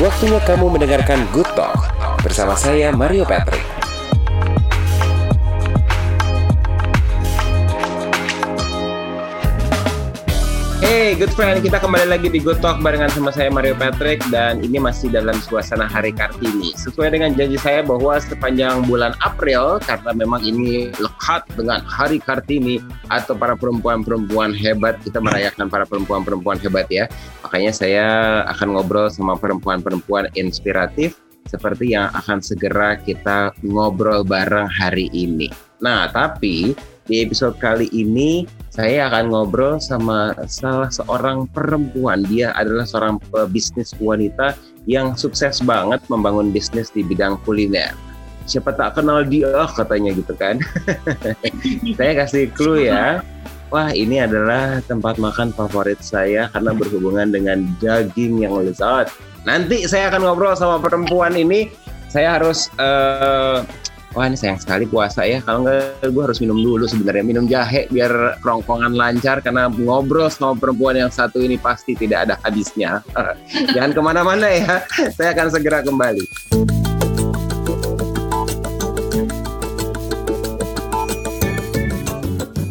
Waktunya kamu mendengarkan Good Talk bersama saya Mario Patrick. Hey, good friend, kita kembali lagi di Good Talk barengan sama saya Mario Patrick dan ini masih dalam suasana Hari Kartini. Sesuai dengan janji saya bahwa sepanjang bulan April karena memang ini lekat dengan Hari Kartini atau para perempuan-perempuan hebat, kita merayakan para perempuan-perempuan hebat ya. Makanya saya akan ngobrol sama perempuan-perempuan inspiratif seperti yang akan segera kita ngobrol bareng hari ini. Nah, tapi di episode kali ini saya akan ngobrol sama salah seorang perempuan. Dia adalah seorang bisnis wanita yang sukses banget membangun bisnis di bidang kuliner. Siapa tak kenal dia katanya gitu kan. saya kasih clue ya. Wah ini adalah tempat makan favorit saya karena berhubungan dengan daging yang lezat. Nanti saya akan ngobrol sama perempuan ini. Saya harus uh, wah ini sayang sekali puasa ya. Kalau nggak gue harus minum dulu sebenarnya. Minum jahe biar rongkongan lancar karena ngobrol sama perempuan yang satu ini pasti tidak ada habisnya. Jangan ke mana-mana ya. Saya akan segera kembali.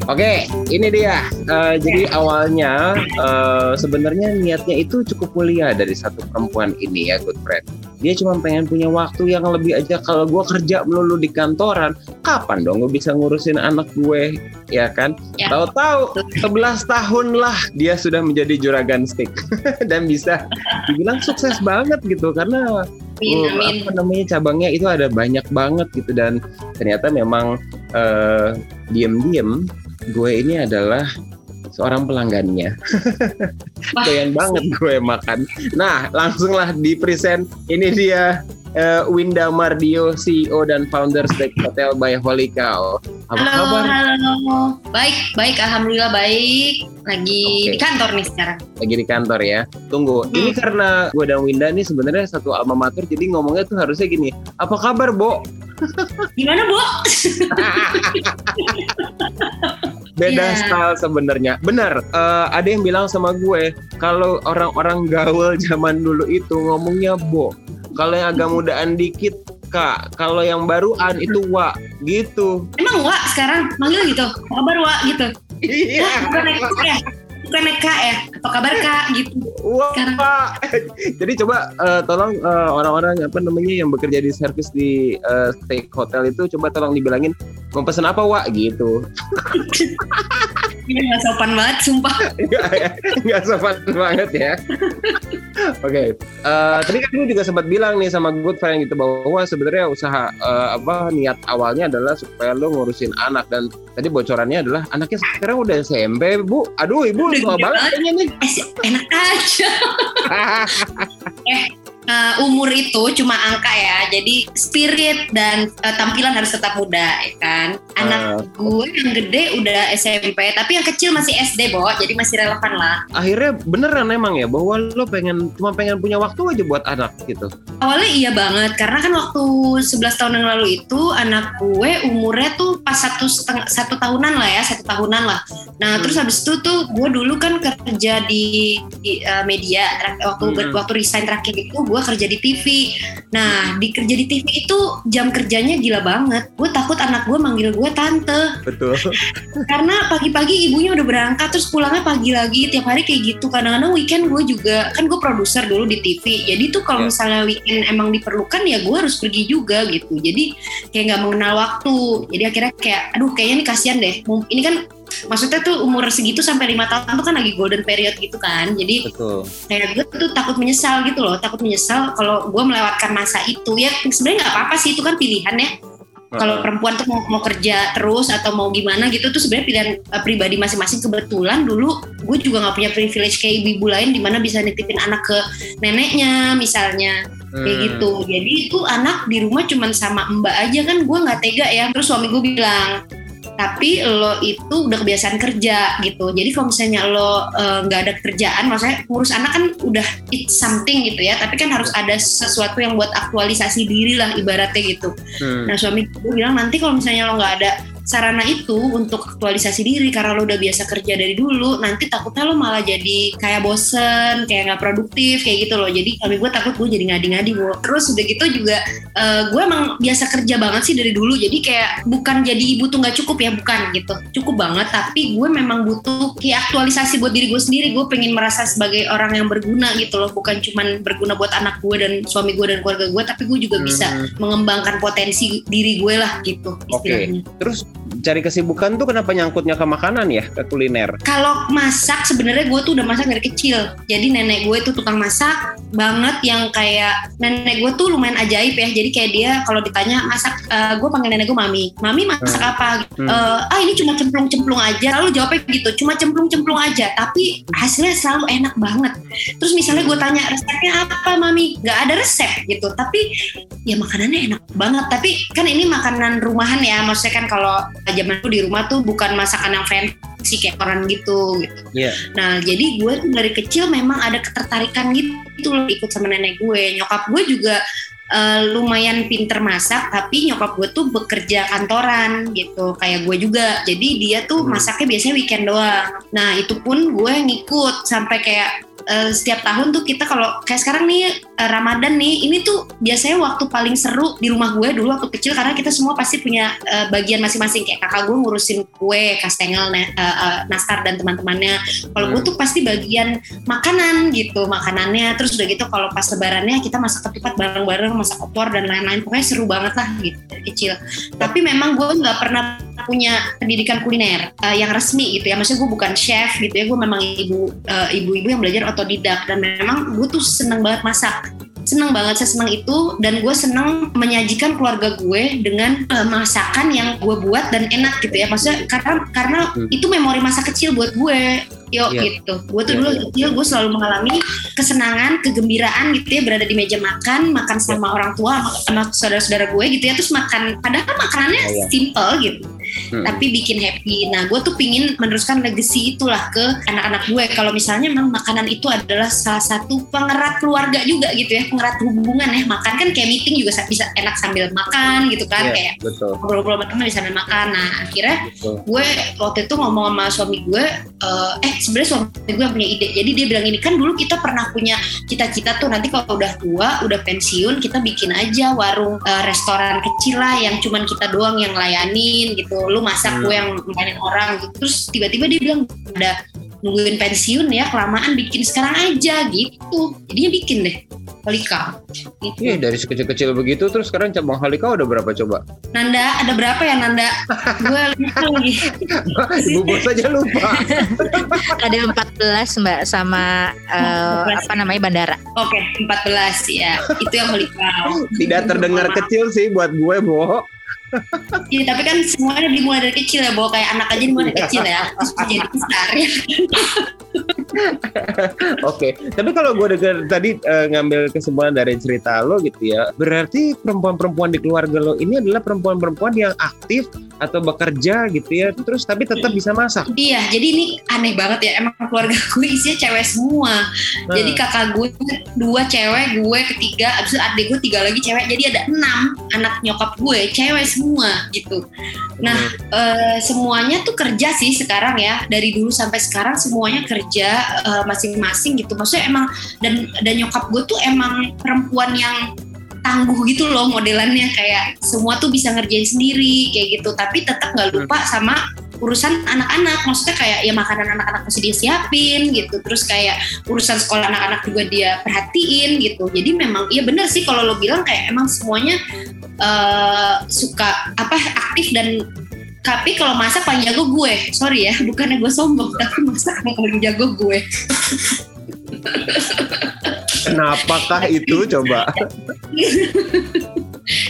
Oke, ini dia. Uh, jadi awalnya uh, sebenarnya niatnya itu cukup mulia dari satu perempuan ini ya, good friend. Dia cuma pengen punya waktu yang lebih aja. Kalau gue kerja melulu di kantoran, kapan dong gue bisa ngurusin anak gue, ya kan? Ya. Tahu-tahu 11 tahun lah dia sudah menjadi juragan stick dan bisa dibilang sukses banget gitu karena Amin, uh, amin. apa namanya cabangnya itu ada banyak banget gitu dan ternyata memang uh, diem-diem gue ini adalah seorang pelanggannya. Doyan banget gue makan. Nah, langsunglah di present. Ini dia uh, Winda Mardio, CEO dan founder Steak Hotel by Holy Cow. Apa halo, kabar? Halo, baik, baik, alhamdulillah baik. Lagi okay. di kantor nih sekarang. Lagi di kantor ya. Tunggu, hmm. ini karena gue dan Winda nih sebenarnya satu alma mater, jadi ngomongnya tuh harusnya gini. Apa kabar, Bo? Gimana, Bo? beda yeah. style sebenarnya. Benar, uh, ada yang bilang sama gue kalau orang-orang gaul zaman dulu itu ngomongnya bo. Kalau yang agak mudaan dikit kak, kalau yang baruan itu wa gitu. Emang wa sekarang manggil gitu, kabar wa gitu. Iya. Bukan ya? bukan kak ya apa kabar kak gitu wah Sekarang. jadi coba uh, tolong uh, orang-orang apa namanya yang bekerja di servis di uh, steak hotel itu coba tolong dibilangin mau pesan apa wa gitu Ini gak sopan banget, sumpah. Gak sopan banget ya. Oke, okay. uh, tadi kan juga sempat bilang nih sama good friend gitu bahwa sebenarnya usaha uh, apa niat awalnya adalah supaya lu ngurusin anak dan tadi bocorannya adalah anaknya sekarang udah SMP bu. Aduh ibu tua banget kayaknya nih. Eh, enak aja. eh uh, umur itu cuma angka ya. Jadi spirit dan uh, tampilan harus tetap muda, ya kan. Anak uh, gue yang gede udah SMP, tapi yang kecil masih SD, Bo. Jadi masih relevan lah. Akhirnya beneran emang ya bahwa lo pengen cuma pengen punya waktu aja buat anak gitu. Awalnya iya banget karena kan waktu 11 tahun yang lalu itu anak gue umurnya tuh pas satu setengah satu tahunan lah ya, satu tahunan lah. Nah, hmm. terus habis itu tuh gue dulu kan kerja di, di uh, media waktu hmm. waktu resign terakhir itu gue gue kerja di TV. Nah, di kerja di TV itu jam kerjanya gila banget. Gue takut anak gue manggil gue tante. Betul. Karena pagi-pagi ibunya udah berangkat terus pulangnya pagi lagi tiap hari kayak gitu. Kadang-kadang weekend gue juga kan gue produser dulu di TV. Jadi tuh kalau yeah. misalnya weekend emang diperlukan ya gue harus pergi juga gitu. Jadi kayak nggak mengenal waktu. Jadi akhirnya kayak aduh kayaknya nih kasihan deh. Ini kan maksudnya tuh umur segitu sampai lima tahun tuh kan lagi golden period gitu kan. Jadi Betul. kayak gue tuh takut menyesal gitu loh takut menyesal kalau gue melewatkan masa itu. Ya sebenarnya nggak apa-apa sih itu kan pilihan ya. Kalau perempuan tuh mau, mau kerja terus atau mau gimana gitu tuh sebenarnya pilihan uh, pribadi masing-masing. Kebetulan dulu gue juga nggak punya privilege kayak ibu-ibu lain di mana bisa nitipin anak ke neneknya misalnya. Hmm. kayak gitu. Jadi itu anak di rumah cuman sama mbak aja kan gue nggak tega ya. Terus suami gue bilang tapi lo itu udah kebiasaan kerja gitu. Jadi kalau misalnya lo eh, nggak uh, ada kerjaan maksudnya ngurus anak kan udah it's something gitu ya. Tapi kan harus ada sesuatu yang buat aktualisasi diri lah ibaratnya gitu. Hmm. nah suami gue bilang nanti kalau misalnya lo nggak ada sarana itu untuk aktualisasi diri karena lo udah biasa kerja dari dulu nanti takutnya lo malah jadi kayak bosen kayak nggak produktif kayak gitu loh jadi kami gue takut gue jadi ngadi-ngadi gue terus udah gitu juga uh, gue emang biasa kerja banget sih dari dulu jadi kayak bukan jadi ibu tuh nggak cukup ya bukan gitu cukup banget tapi gue memang butuh kayak aktualisasi buat diri gue sendiri gue pengen merasa sebagai orang yang berguna gitu loh bukan cuman berguna buat anak gue dan suami gue dan keluarga gue tapi gue juga hmm. bisa mengembangkan potensi diri gue lah gitu istilahnya. Okay. Terus cari kesibukan tuh kenapa nyangkutnya ke makanan ya, ke kuliner? Kalau masak sebenarnya gue tuh udah masak dari kecil. Jadi nenek gue tuh tukang masak banget yang kayak nenek gue tuh lumayan ajaib ya. Jadi kayak dia kalau ditanya masak, uh, gue panggil nenek gue mami. Mami masak hmm. apa? Hmm. Uh, ah ini cuma cemplung-cemplung aja. Lalu jawabnya gitu, cuma cemplung-cemplung aja. Tapi hasilnya selalu enak banget. Terus misalnya gue tanya resepnya apa mami? Gak ada resep gitu. Tapi ya makanannya enak banget. Tapi kan ini makanan rumahan ya. Maksudnya kan kalau zaman itu di rumah tuh bukan masakan yang fancy kayak orang gitu gitu. Yeah. Nah jadi gue tuh dari kecil memang ada ketertarikan gitu loh ikut sama nenek gue. Nyokap gue juga uh, lumayan pinter masak tapi nyokap gue tuh bekerja kantoran gitu kayak gue juga jadi dia tuh hmm. masaknya biasanya weekend doang nah itu pun gue ngikut sampai kayak uh, setiap tahun tuh kita kalau kayak sekarang nih uh, Ramadan nih ini tuh biasanya waktu paling seru di rumah gue dulu waktu kecil karena kita semua pasti punya uh, bagian masing-masing. Kayak kakak gue ngurusin kue kastengel uh, uh, nastar dan teman-temannya. Kalau gue hmm. tuh pasti bagian makanan gitu makanannya. Terus udah gitu kalau pas lebarannya kita masak ketupat bareng-bareng masak opor dan lain-lain. Pokoknya seru banget lah gitu kecil. Tapi memang gue nggak pernah punya pendidikan kuliner uh, yang resmi gitu ya. Maksudnya gue bukan chef gitu ya. Gue memang ibu uh, ibu-ibu yang belajar otodidak. Dan memang gue tuh seneng banget masak seneng banget saya seneng itu dan gue seneng menyajikan keluarga gue dengan uh, masakan yang gue buat dan enak gitu ya maksudnya karena karena hmm. itu memori masa kecil buat gue Yo yeah. gitu. Gue tuh yeah, dulu yeah. kecil gue selalu mengalami kesenangan, kegembiraan gitu ya berada di meja makan, makan sama yeah. orang tua, sama saudara-saudara gue gitu ya. Terus makan, padahal makanannya yeah. simple gitu hmm. tapi bikin happy. Nah, gue tuh pingin meneruskan legacy itulah ke anak-anak gue. Kalau misalnya memang makanan itu adalah salah satu pengerat keluarga juga gitu ya, pengerat hubungan ya. Makan kan kayak meeting juga bisa enak sambil makan gitu kan, yeah, kayak ngobrol-ngobrol sama teman bisa makan. Nah, akhirnya betul. gue waktu itu ngomong sama suami gue, uh, eh sebenarnya suami gue punya ide. Jadi dia bilang ini kan dulu kita pernah punya cita-cita tuh nanti kalau udah tua, udah pensiun kita bikin aja warung uh, restoran kecil lah yang cuman kita doang yang layanin gitu lu masak hmm. gue yang mainin orang gitu terus tiba-tiba dia bilang ada nungguin pensiun ya kelamaan bikin sekarang aja gitu jadinya bikin deh Halika gitu. Iya dari sekecil-kecil begitu terus sekarang cabang Halika udah berapa coba? Nanda ada berapa ya Nanda? gue lupa lagi. Ibu bos aja lupa. ada 14 Mbak sama uh, apa namanya bandara. Oke, okay, 14 ya. Itu yang Halika. Tidak terdengar kecil sih buat gue, Bo. Iya, tapi kan semuanya dimulai dari kecil ya, bawa kayak anak aja dimulai dari kecil ya, terus jadi besar ya. Oke, okay. tapi kalau gue dengar tadi uh, ngambil kesimpulan dari cerita lo gitu ya, berarti perempuan-perempuan di keluarga lo ini adalah perempuan-perempuan yang aktif atau bekerja gitu ya, terus tapi tetap bisa masak. Iya, jadi ini aneh banget ya, emang keluarga gue isinya cewek semua. Hmm. Jadi kakak gue dua cewek, gue ketiga, abis itu adik gue tiga lagi cewek, jadi ada enam anak nyokap gue cewek semua gitu. Nah, uh, semuanya tuh kerja sih sekarang ya, dari dulu sampai sekarang semuanya kerja uh, masing-masing gitu. Maksudnya emang dan dan nyokap gue tuh emang perempuan yang tangguh gitu loh modelannya. Kayak semua tuh bisa ngerjain sendiri kayak gitu. Tapi tetap nggak lupa hmm. sama urusan anak-anak. Maksudnya kayak ya makanan anak-anak masih dia siapin gitu. Terus kayak urusan sekolah anak-anak juga dia perhatiin gitu. Jadi memang iya bener sih kalau lo bilang kayak emang semuanya uh, suka apa aktif dan tapi kalau masak paling jago gue. Sorry ya bukannya gue sombong tapi masak paling jago gue. Kenapakah itu coba?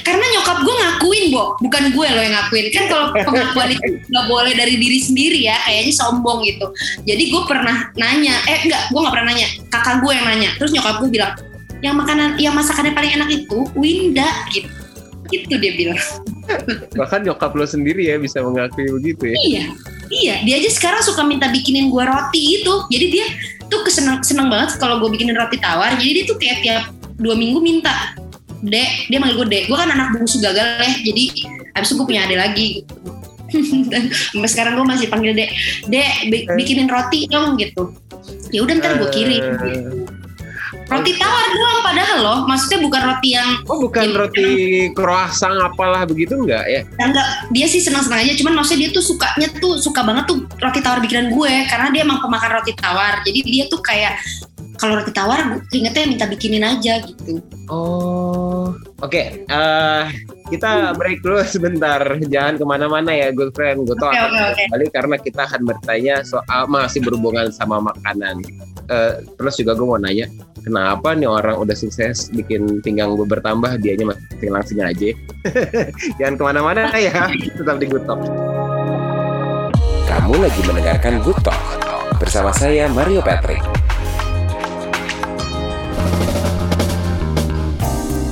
Karena nyokap gue ngakuin bo. Bukan gue loh yang ngakuin. Kan kalau pengakuan itu nggak boleh dari diri sendiri ya kayaknya sombong gitu. Jadi gue pernah nanya eh enggak gue nggak pernah nanya. Kakak gue yang nanya. Terus nyokap gue bilang yang makanan yang masakannya paling enak itu Winda gitu itu dia bilang. Bahkan nyokap lo sendiri ya bisa mengakui begitu ya. Iya iya. Dia aja sekarang suka minta bikinin gue roti itu. Jadi dia tuh kesenang seneng banget kalau gue bikinin roti tawar. Jadi dia tuh kayak tiap dua minggu minta dek dia manggil gue dek gue kan anak bungsu gagal ya. Jadi abis itu gue punya adik lagi. Dan sampai sekarang gue masih panggil dek dek Eh. bikinin roti dong gitu. Ya udah ntar gue kirim. Gitu. Roti tawar doang padahal loh maksudnya bukan roti yang Oh bukan roti croissant apalah begitu enggak ya? enggak dia sih senang senang aja cuman maksudnya dia tuh sukanya tuh suka banget tuh roti tawar bikinan gue karena dia emang pemakan roti tawar jadi dia tuh kayak kalau roti tawar ingetnya minta bikinin aja gitu Oh, oke. eh, kita break dulu sebentar. Jangan ke mana-mana ya, good friend. Gue oke. kembali karena kita akan bertanya soal masih berhubungan sama makanan. Eh, terus juga gue mau nanya, kenapa nih orang udah sukses bikin pinggang gue bertambah, dianya masih langsung aja. Jangan ke mana-mana ya, tetap di Good Talk. Kamu lagi mendengarkan Good Talk bersama saya Mario Patrick.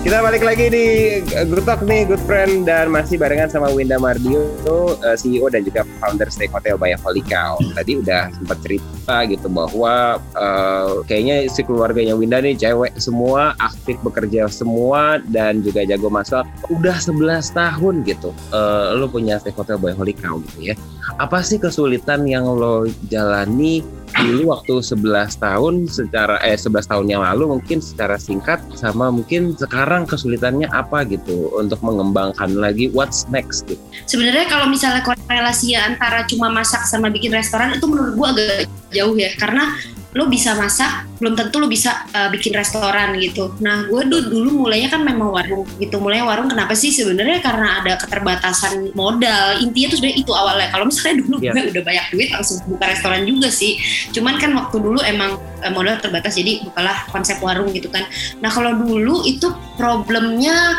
Kita balik lagi di Good Talk nih, good friend dan masih barengan sama Winda Mardio, eh, CEO dan juga founder Stay Hotel Holy Cow. Tadi udah sempat cerita gitu bahwa eh, kayaknya si keluarganya Winda nih cewek semua, aktif bekerja semua dan juga jago masak. Udah 11 tahun gitu. Eh, lo punya Stay Hotel Holy Cow gitu ya. Apa sih kesulitan yang lo jalani dulu waktu 11 tahun secara eh 11 tahun yang lalu mungkin secara singkat sama mungkin sekarang kesulitannya apa gitu untuk mengembangkan lagi what's next gitu. sebenarnya kalau misalnya korelasi antara cuma masak sama bikin restoran itu menurut gue agak jauh ya karena lo bisa masak belum tentu lo bisa uh, bikin restoran gitu. Nah gue dulu, dulu mulainya kan memang warung gitu. Mulainya warung kenapa sih? Sebenarnya karena ada keterbatasan modal. Intinya tuh sebenarnya itu awalnya. Kalau misalnya dulu Iya. gue udah banyak duit langsung buka restoran juga sih. Cuman kan waktu dulu emang uh, modal terbatas jadi bukalah konsep warung gitu kan. Nah kalau dulu itu problemnya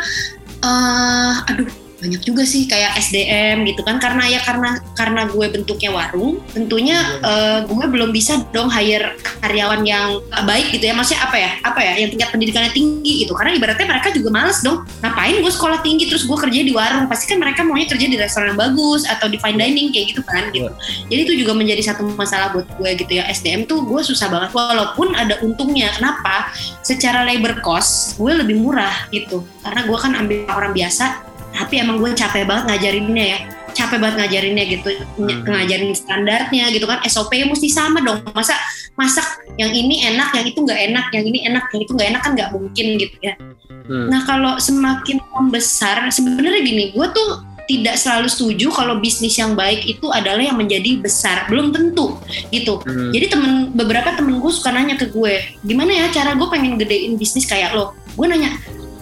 eh aduh banyak juga sih kayak SDM gitu kan. Karena ya karena karena gue bentuknya warung tentunya eh, gue belum bisa dong hire karyawan yang baik gitu ya. Maksudnya apa ya? Apa ya? Yang tingkat pendidikannya tinggi gitu. Karena ibaratnya mereka juga males dong. Ngapain gue sekolah tinggi terus gue kerja di warung? Pasti kan mereka maunya kerja di restoran yang bagus atau di fine dining kayak gitu kan gitu. Jadi itu juga menjadi satu masalah buat gue gitu ya. SDM tuh gue susah banget. Walaupun ada untungnya. Kenapa? Secara labor cost gue lebih murah gitu. Karena gue kan ambil orang biasa tapi emang gue capek banget ngajarinnya ya capek banget ngajarinnya gitu Hmm. ngajarin standarnya gitu kan SOP mesti sama dong masa masak yang ini enak yang itu nggak enak yang ini enak yang itu nggak enak kan nggak mungkin gitu ya Hmm. nah kalau semakin membesar sebenarnya gini gue tuh tidak selalu setuju kalau bisnis yang baik itu adalah yang menjadi besar belum tentu gitu Hmm. jadi temen beberapa temen gue suka nanya ke gue, gimana ya cara gue pengen gedein bisnis kayak lo? Gue nanya,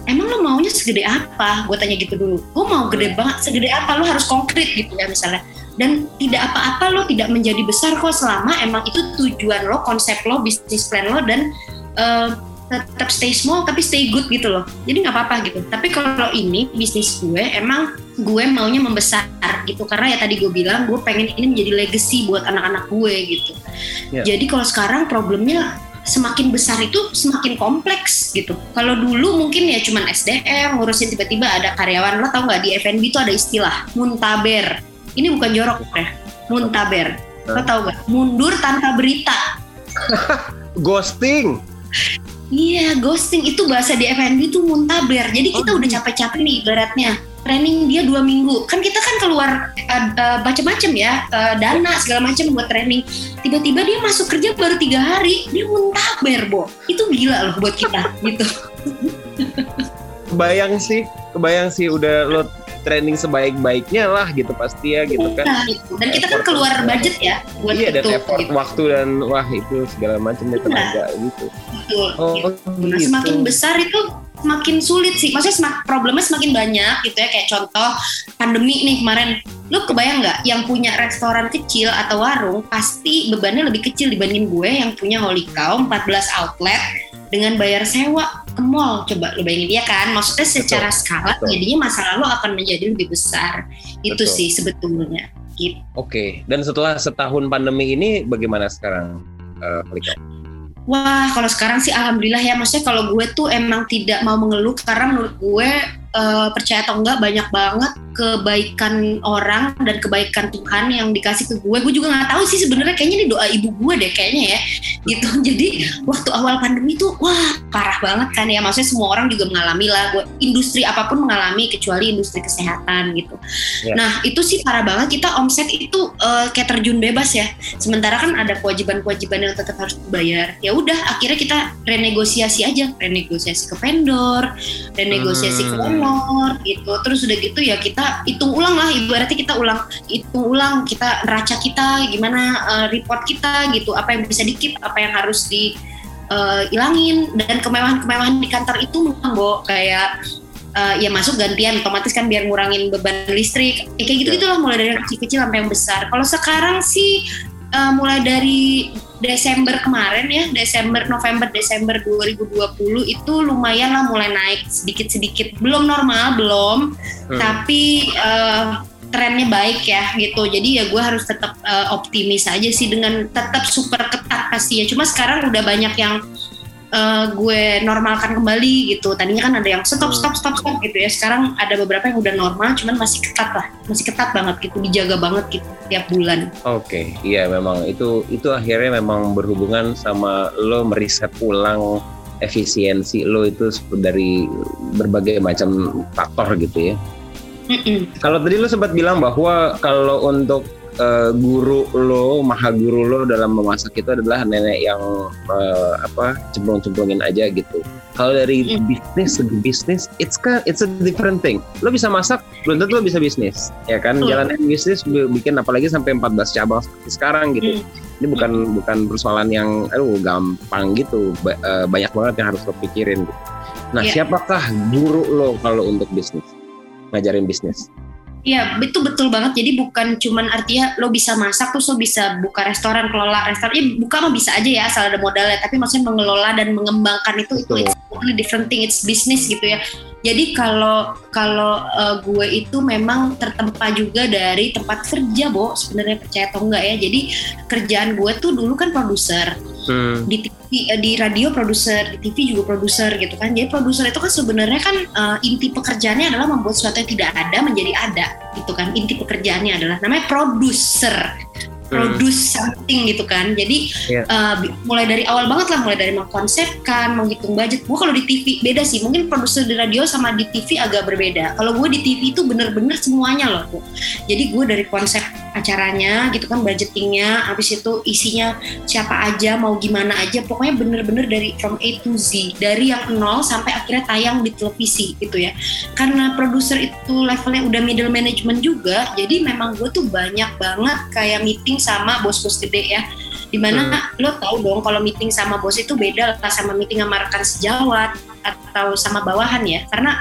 emang lo maunya segede apa? Gue tanya gitu dulu. Gue mau gede banget, segede apa? Lo harus konkret gitu ya misalnya. Dan tidak apa-apa lo tidak menjadi besar kok selama emang itu tujuan lo, konsep lo, bisnis plan lo dan eh, tetap stay small tapi stay good gitu loh. Jadi nggak apa-apa gitu. Tapi kalau ini bisnis gue emang gue maunya membesar gitu karena ya tadi gue bilang gue pengen ini menjadi legacy buat anak-anak gue gitu. Ya. Jadi kalau sekarang problemnya semakin besar itu semakin kompleks gitu. Kalau dulu mungkin ya cuman SDM ngurusin tiba-tiba ada karyawan lo tau nggak di F&B itu ada istilah muntaber. Ini bukan jorok ya, muntaber. Lo tau gak? Mundur tanpa berita. Ghosting. Iya, ghosting itu bahasa di F&B itu muntaber. Jadi kita Oh, udah capek-capek nih ibaratnya. Training dia dua minggu. Kan kita kan keluar uh, uh, macam-macam ya, uh, dana segala macam buat training. Tiba-tiba dia masuk kerja baru tiga hari, dia muntaber, Bo. Itu gila loh buat kita gitu. Kebayang sih, kebayang sih udah lo training sebaik-baiknya lah gitu pasti ya gitu kan. Nah, gitu. Dan kita kan keluar budget ya buat Iya dan itu. effort gitu. waktu dan wah itu segala macam tenaga gitu. Betul. Oh, Nah, gitu. semakin besar itu semakin sulit sih. Maksudnya semak, problemnya semakin banyak gitu ya. Kayak contoh pandemi nih kemarin. Lu kebayang nggak yang punya restoran kecil atau warung pasti bebannya lebih kecil dibanding gue yang punya Holy Cow 14 outlet dengan bayar sewa ke mall. Coba lu bayangin dia kan. Maksudnya secara skala betul. jadinya masa lalu akan menjadi lebih besar. Itu Betul. sih sebetulnya. Gitu. Oke, dan setelah setahun pandemi ini bagaimana sekarang? eh, Lika? Wah, kalau sekarang sih alhamdulillah ya. Maksudnya kalau gue tuh emang tidak mau mengeluh karena menurut gue uh, percaya atau enggak banyak banget kebaikan orang dan kebaikan Tuhan yang dikasih ke gue. Gue juga nggak tahu sih sebenarnya kayaknya ini doa ibu gue deh kayaknya ya. Gitu. Jadi waktu awal pandemi tuh wah parah banget kan ya. Maksudnya semua orang juga mengalami lah. Gue industri apa pun mengalami kecuali industri kesehatan gitu. Yeah. Nah itu sih parah banget. Kita omset itu uh, kayak terjun bebas ya. Sementara kan ada kewajiban-kewajiban yang tetap harus dibayar. Ya udah akhirnya kita renegosiasi aja, renegosiasi ke vendor, renegosiasi hmm. ke honor gitu. Terus udah gitu ya kita hitung ulang lah. Ibaratnya kita ulang hitung ulang kita neraca kita gimana uh, report kita gitu. Apa yang bisa dikit apa yang harus di uh, ilangin. Dan kemewahan-kemewahan di kantor itu bo kayak uh, ya masuk gantian otomatis kan biar ngurangin beban listrik. Ya, kayak gitu gitulah mulai dari yang kecil-kecil sampai yang besar. Kalau sekarang sih uh, mulai dari Desember kemarin ya, Desember, November, Desember 2020 itu lumayan lah mulai naik sedikit-sedikit. Belum normal, belum, hmm. tapi uh, trennya baik ya gitu. Jadi ya gue harus tetap uh, optimis aja sih dengan tetap super ketat pasti ya. Cuma sekarang udah banyak yang uh, gue normalkan kembali gitu. Tadinya kan ada yang stop stop stop stop gitu ya. Sekarang ada beberapa yang udah normal, cuman masih ketat lah, masih ketat banget gitu, dijaga banget gitu tiap bulan. Oke, okay. iya memang itu itu akhirnya memang berhubungan sama lo meriset ulang efisiensi lo itu dari berbagai macam faktor gitu ya. Mm -mm. Kalau tadi lo sempat bilang bahwa kalau untuk uh, guru lo, maha guru lo dalam memasak itu adalah nenek yang uh, apa cemplung-cemplungin aja gitu. Kalau dari mm. bisnis segi bisnis, it's kan it's a different thing. Lo bisa masak, belum tentu lo bisa bisnis, ya kan? Mm. Jalan bisnis bikin apalagi sampai 14 cabang seperti sekarang gitu. Mm. Ini bukan bukan persoalan yang aduh gampang gitu. Ba uh, banyak banget yang harus lo pikirin. Gitu. Nah, yeah. siapakah guru lo kalau untuk bisnis? Ngajarin bisnis? Iya, itu betul banget. Jadi bukan cuman artinya lo bisa masak terus lo bisa buka restoran, kelola restoran. Ya buka mah bisa aja ya asal ada modalnya. Tapi maksudnya mengelola dan mengembangkan itu itu it's totally different thing. It's business gitu ya. Jadi kalau kalau uh, gue itu memang tertempa juga dari tempat kerja, Bo. Sebenarnya percaya atau enggak ya. Jadi kerjaan gue tuh dulu kan produser. Hmm. Di TV, eh, di radio produser, di TV juga produser gitu kan. Jadi produser itu kan sebenarnya kan uh, inti pekerjaannya adalah membuat sesuatu yang tidak ada menjadi ada gitu kan. Inti pekerjaannya adalah namanya produser produce hmm. something gitu kan. Jadi yeah. uh, mulai dari awal banget lah, mulai dari mengkonsepkan, menghitung budget. Gue kalau di TV beda sih, mungkin produser di radio sama di TV agak berbeda. Kalau gue di TV itu bener-bener semuanya loh tuh. Jadi gue dari konsep acaranya gitu kan, budgetingnya, habis itu isinya siapa aja, mau gimana aja, pokoknya bener-bener dari from A to Z, dari yang nol sampai akhirnya tayang di televisi gitu ya. Karena produser itu levelnya udah middle management juga, jadi memang gue tuh banyak banget kayak meeting sama bos-bos gede ya di mana hmm. lo tau dong kalau meeting sama bos itu beda lah sama meeting sama rekan sejawat atau sama bawahan ya karena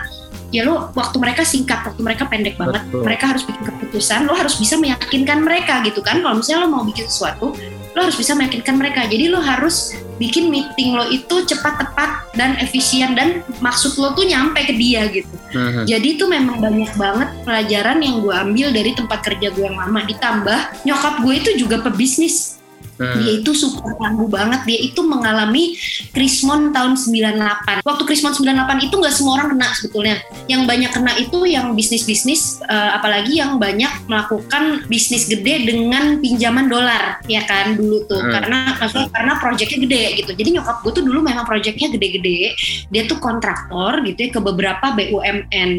ya lo waktu mereka singkat waktu mereka pendek banget Betul. mereka harus bikin keputusan lo harus bisa meyakinkan mereka gitu kan. Kalau misalnya lo mau bikin sesuatu lo harus bisa meyakinkan mereka. Jadi lo harus bikin meeting lo itu cepat tepat dan efisien dan maksud lo tuh nyampe ke dia gitu. Uh-huh. jadi itu memang banyak banget pelajaran yang gue ambil dari tempat kerja gue yang lama. Ditambah nyokap gue itu juga pebisnis Hmm. Dia itu super tangguh banget. Dia itu mengalami Krismon tahun 98. Waktu Krismon 98 itu nggak semua orang kena sebetulnya. Yang banyak kena itu yang bisnis-bisnis, uh, apalagi yang banyak melakukan bisnis gede dengan pinjaman dolar, ya kan dulu tuh. Hmm. Karena maksudnya karena proyeknya gede gitu. Jadi nyokap gue tuh dulu memang proyeknya gede-gede. Dia tuh kontraktor gitu ya ke beberapa BUMN.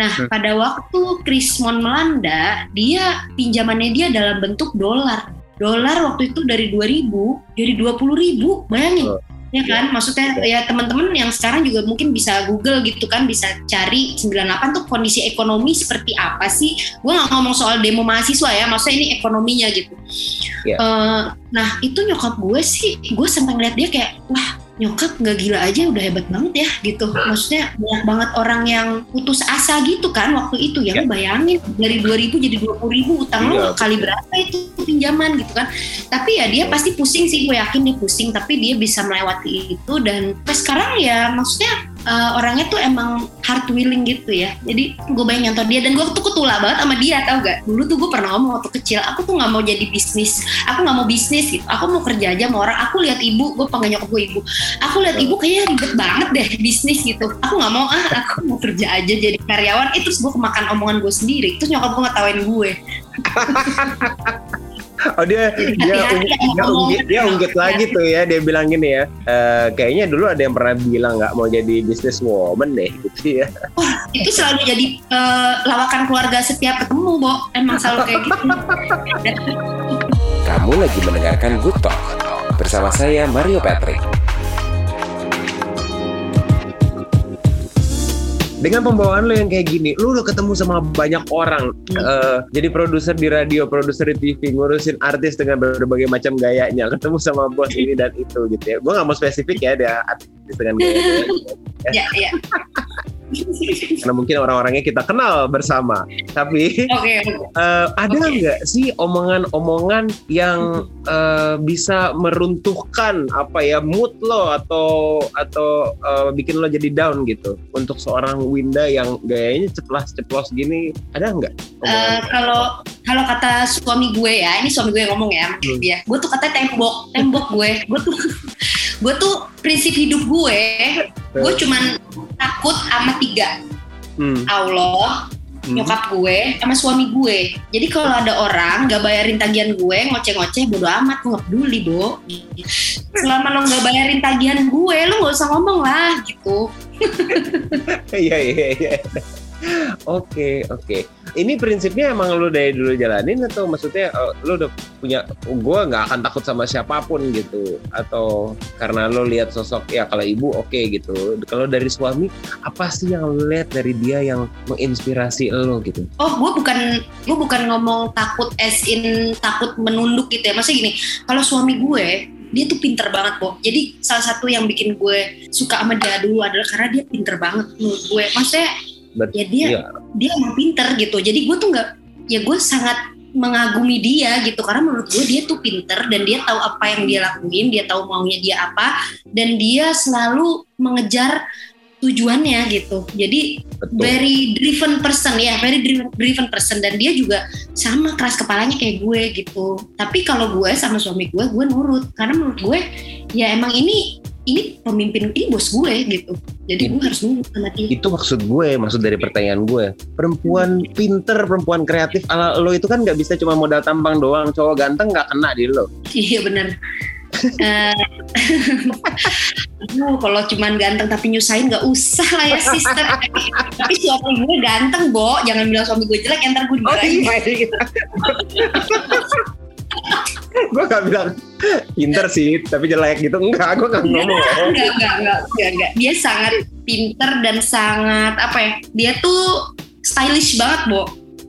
Nah hmm. pada waktu Krismon melanda, dia pinjamannya dia dalam bentuk dolar dolar waktu itu dari 2000 jadi 20 ribu bayangin oh. ya kan maksudnya ya teman-teman yang sekarang juga mungkin bisa google gitu kan bisa cari 98 tuh kondisi ekonomi seperti apa sih gue nggak ngomong soal demo mahasiswa ya maksudnya ini ekonominya gitu yeah. Ya. uh, nah itu nyokap gue sih gue sampai ngeliat dia kayak wah nyokap nggak gila aja udah hebat banget ya gitu. Maksudnya banyak banget orang yang putus asa gitu kan waktu itu ya, ya. bayangin dari 2000 jadi 20 ribu utang ya. kali berapa itu pinjaman gitu kan. Tapi ya dia pasti pusing sih gue yakin dia pusing tapi dia bisa melewati itu dan sampai sekarang ya maksudnya uh, orangnya tuh emang hard willing gitu ya. Jadi gue banyak nyantor dia. Dan gue tuh ketula banget sama dia tau gak? Dulu tuh gue pernah ngomong waktu kecil aku tuh nggak mau jadi bisnis. Aku nggak mau bisnis gitu. Aku mau kerja aja sama orang. Aku lihat ibu gue panggil nyokap gue ibu. Aku lihat ibu kayaknya ribet banget deh bisnis gitu. Aku nggak mau ah aku mau kerja aja jadi karyawan. Itu terus gue kemakan omongan gue sendiri. Terus nyokap gue ngetawain gue Oh dia dia ung, dia unggit dia unggit lagi tuh ya dia bilang gini ya e, kayaknya dulu ada yang pernah bilang nggak mau jadi business woman deh gitu ya. Wah itu selalu jadi uh, lawakan keluarga setiap ketemu Bo emang selalu kayak gitu. Kamu lagi mendengarkan Good Talk bersama saya Mario Patrick. Dengan pembawaan lo yang kayak gini, lo udah ketemu sama banyak orang. Hmm. Uh, jadi produser di radio, produser di TV, ngurusin artis dengan berbagai macam gayanya, ketemu sama bos ini dan itu gitu ya. Gue gak mau spesifik ya, dia artis dengan gaya. Ya, ya. Karena mungkin orang-orangnya kita kenal bersama. Tapi okay. uh, eh, ada nggak okay. sih omongan-omongan yang uh, bisa meruntuhkan apa ya mood lo atau atau uh, bikin lo jadi down gitu untuk seorang Winda yang gayanya ceplos-ceplos gini ada nggak? Uh, kalau kalau kata suami gue ya, ini suami gue yang ngomong ya, hmm. ya, gue tuh kata tembok, tembok gue, gue tuh gue tuh prinsip hidup gue gue cuman takut sama tiga. Hmm. Allah hmm. nyokap gue sama suami gue. Jadi kalau ada orang gak bayarin tagihan gue ngoceh-ngoceh bodo amat gue gak peduli bo. Selama lo gak bayarin tagihan gue lo gak usah ngomong lah gitu. Iya iya iya Oke, oke. Ini prinsipnya emang lu dari dulu jalanin atau maksudnya uh, lu udah punya gue nggak akan takut sama siapa pun gitu atau karena lu lihat sosok ya kalau ibu oke okay, gitu. Kalau dari suami apa sih yang lu lihat dari dia yang menginspirasi lo gitu? Oh, gue bukan gue bukan ngomong takut as in takut menunduk gitu ya. Maksudnya gini, kalau suami gue dia tuh pinter banget kok. Jadi salah satu yang bikin gue suka sama dia dulu adalah karena dia pinter banget menurut gue. Maksudnya But, ya dia yeah. dia emang pinter gitu. Jadi gue tuh nggak ya gue sangat mengagumi dia gitu. Karena menurut gue dia tuh pinter dan dia tahu apa yang dia lakuin dia tahu maunya dia apa dan dia selalu mengejar tujuannya gitu. Jadi Betul. very driven person ya very driven, driven person. Dan dia juga sama keras kepalanya kayak gue gitu. Tapi kalau gue sama suami gue gue nurut. Karena menurut gue ya emang ini ini pemimpin ini bos gue gitu jadi gue harus nurut sama dia itu maksud gue maksud dari pertanyaan gue perempuan pinter perempuan kreatif ala lo itu kan nggak bisa cuma modal tampang doang cowok ganteng nggak kena di lo iya benar uh, kalau cuman ganteng tapi nyusahin nggak usah lah ya sister. tapi suami gue ganteng, Bo. Jangan bilang suami gue jelek, ntar gue dimarahin. Oh, iya. gue gak bilang pinter sih tapi jelek gitu. Enggak gue gak ngomong. Enggak, enggak, enggak, enggak, enggak, dia sangat pinter dan sangat apa ya dia tuh stylish banget Bo.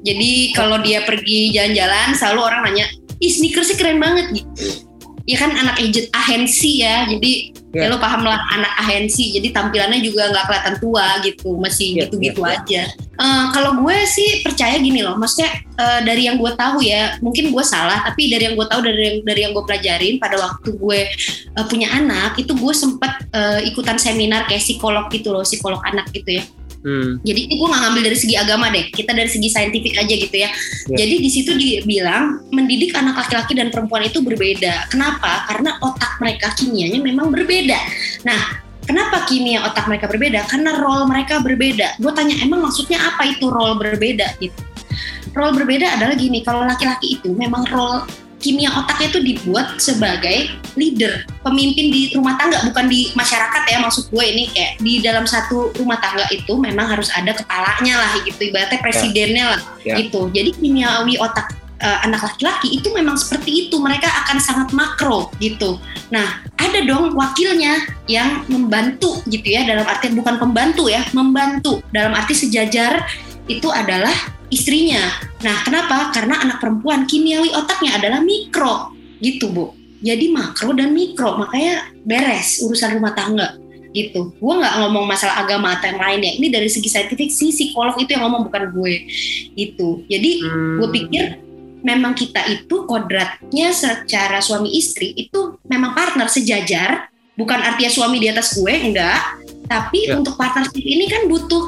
Jadi kalau dia pergi jalan-jalan selalu orang nanya ih sneakersnya keren banget gitu. Ya kan anak agent agensi ya. Jadi yeah. ya lo paham lah anak agensi jadi tampilannya juga nggak kelihatan tua gitu masih yeah, gitu-gitu yeah, aja. Uh, kalau gue sih percaya gini loh maksudnya uh, dari yang gue tahu ya mungkin gue salah tapi dari yang gue tahu dari yang dari yang gue pelajarin pada waktu gue uh, punya anak itu gue sempat uh, ikutan seminar kayak psikolog gitu loh psikolog anak gitu ya Hmm. Jadi gue nggak ngambil dari segi agama deh, kita dari segi saintifik aja gitu ya. Yeah. Jadi di situ dibilang mendidik anak laki-laki dan perempuan itu berbeda. Kenapa? Karena otak mereka kimianya memang berbeda. Nah, kenapa kimia otak mereka berbeda? Karena role mereka berbeda. Gue tanya emang maksudnya apa itu role berbeda gitu? Role berbeda adalah gini, kalau laki-laki itu memang role kimia otaknya itu dibuat sebagai leader, pemimpin di rumah tangga, bukan di masyarakat ya maksud gue ini kayak di dalam satu rumah tangga itu memang harus ada kepalanya lah gitu, ibaratnya presidennya lah yeah. gitu. Jadi kimiawi otak uh, anak laki-laki itu memang seperti itu, mereka akan sangat makro gitu. Nah, ada dong wakilnya yang membantu gitu ya dalam arti bukan pembantu ya, membantu dalam arti sejajar itu adalah istrinya. Nah, kenapa? Karena anak perempuan kimiawi otaknya adalah mikro, gitu Bu. Jadi makro dan mikro, makanya beres urusan rumah tangga gitu. Gue nggak ngomong masalah agama atau yang lain ya. Ini dari segi saintifik sih psikolog itu yang ngomong bukan gue. Gitu. Jadi hmm. gue pikir memang kita itu kodratnya secara suami istri itu memang partner sejajar. Bukan artinya suami di atas gue, enggak Tapi Ya. untuk partnership ini kan butuh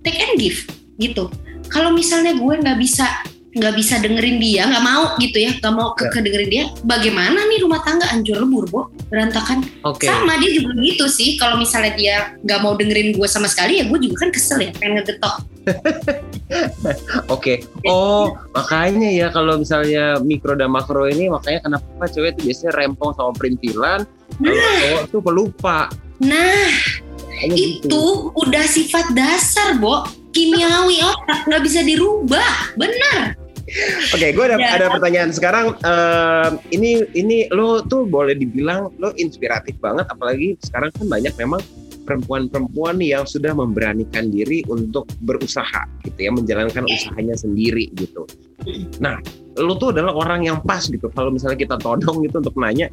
take and give gitu. Kalau misalnya gue nggak bisa nggak bisa dengerin dia, nggak mau gitu ya, nggak mau ke, Ya. kedengerin dia, bagaimana nih rumah tangga hancur lebur, Bo? Berantakan. Oke. Sama dia juga gitu sih. Kalau misalnya dia nggak mau dengerin gue sama sekali, ya gue juga kan kesel ya, pengen ngegetok. Oke. Oh, makanya ya kalau misalnya mikro dan makro ini makanya kenapa cewek itu biasanya rempong sama perintilan, kalau cowok tuh pelupa. Nah, Gitu. itu udah sifat dasar, Bo. Kimiawi otak nggak bisa dirubah, benar. Oke, gue ada Ya. ada pertanyaan sekarang. eh, ini ini lo tuh boleh dibilang lo inspiratif banget, apalagi sekarang kan banyak memang perempuan-perempuan yang sudah memberanikan diri untuk berusaha, gitu ya, menjalankan usahanya sendiri gitu. Nah, lo tuh adalah orang yang pas gitu. Kalau misalnya kita todong gitu untuk nanya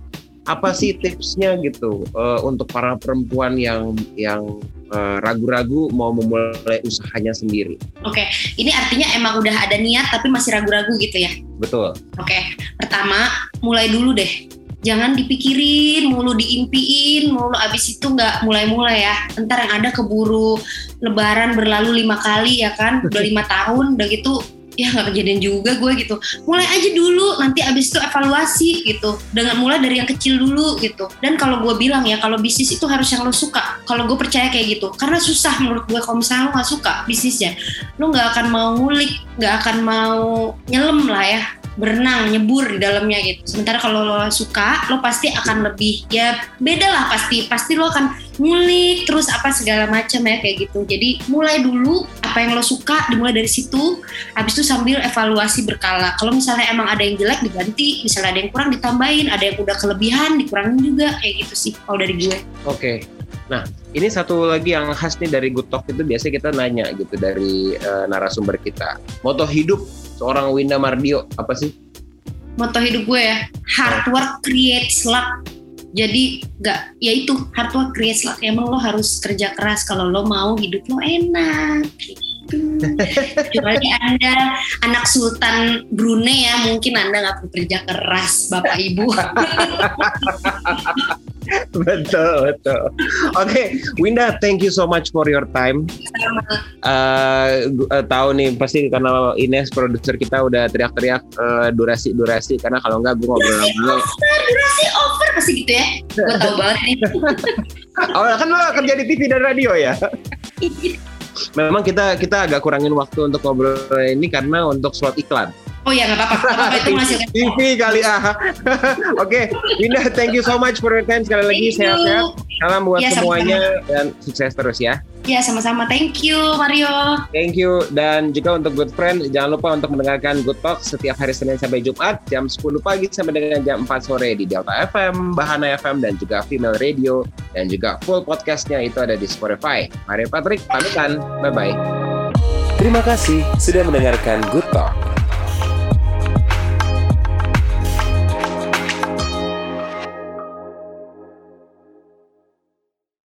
apa sih tipsnya gitu eh, untuk para perempuan yang yang eh, ragu-ragu mau memulai usahanya sendiri. Oke, ini artinya emang udah ada niat tapi masih ragu-ragu gitu ya. Betul. Oke, pertama mulai dulu deh. Jangan dipikirin, mulu diimpiin, mulu abis itu nggak mulai-mulai ya. Ntar yang ada keburu lebaran berlalu lima kali ya kan, udah lima tahun, udah gitu ya nggak kejadian juga gue gitu. Mulai aja dulu, nanti abis itu evaluasi gitu. Dengan mulai dari yang kecil dulu gitu. Dan kalau gue bilang ya, kalau bisnis itu harus yang lo suka. Kalau gue percaya kayak gitu, karena susah menurut gue kalau misalnya lo nggak suka bisnisnya, lo nggak akan mau ngulik, nggak akan mau nyelam lah ya berenang nyebur di dalamnya gitu. Sementara kalau lo suka, lo pasti akan lebih ya beda lah pasti. Pasti lo akan ngulik terus apa segala macam ya kayak gitu. Jadi mulai dulu apa yang lo suka dimulai dari situ. Habis itu sambil evaluasi berkala. Kalau misalnya emang ada yang jelek diganti, misalnya ada yang kurang ditambahin, ada yang udah kelebihan dikurangin juga kayak gitu sih kalau dari gue. Oke. Nah, ini satu lagi yang khas nih dari Good Talk itu biasanya kita nanya gitu dari eh, narasumber kita. Moto hidup seorang Winda Mardio apa sih? Moto hidup gue ya, hard work creates luck. Jadi nggak, ya itu hard work creates luck. Emang lo harus kerja keras kalau lo mau hidup lo enak. Gitu. Kecuali anda anak Sultan Brunei ya, mungkin anda nggak perlu kerja keras, bapak ibu. betul, betul. Oke, Winda, thank you so much for your time. Eh, eh, tahu nih pasti karena Ines produser kita udah teriak-teriak eh, durasi-durasi karena kalau nggak gue ngobrol. Over, durasi over pasti gitu ya. Gue tau banget nih. Oh, kan lo kerja di TV dan radio ya? Memang kita kita agak kurangin waktu untuk ngobrol ini karena untuk slot iklan. Oh ya nggak apa-apa, itu. TV kali ah. Oke, Winda, thank you so much for your time sekali lagi Thank sehat-sehat. Salam buat Ya, sama-sama. semuanya dan sukses terus ya. Ya sama-sama, thank you Mario. Thank you dan juga untuk good friend jangan lupa untuk mendengarkan Good Talk setiap hari Senin sampai Jumat jam 10 pagi sampai dengan jam 4 sore di Delta FM, Bahana FM dan juga Female Radio dan juga full podcastnya itu ada di Spotify. Mario Patrick pamitan, bye bye. Terima kasih sudah mendengarkan Good Talk.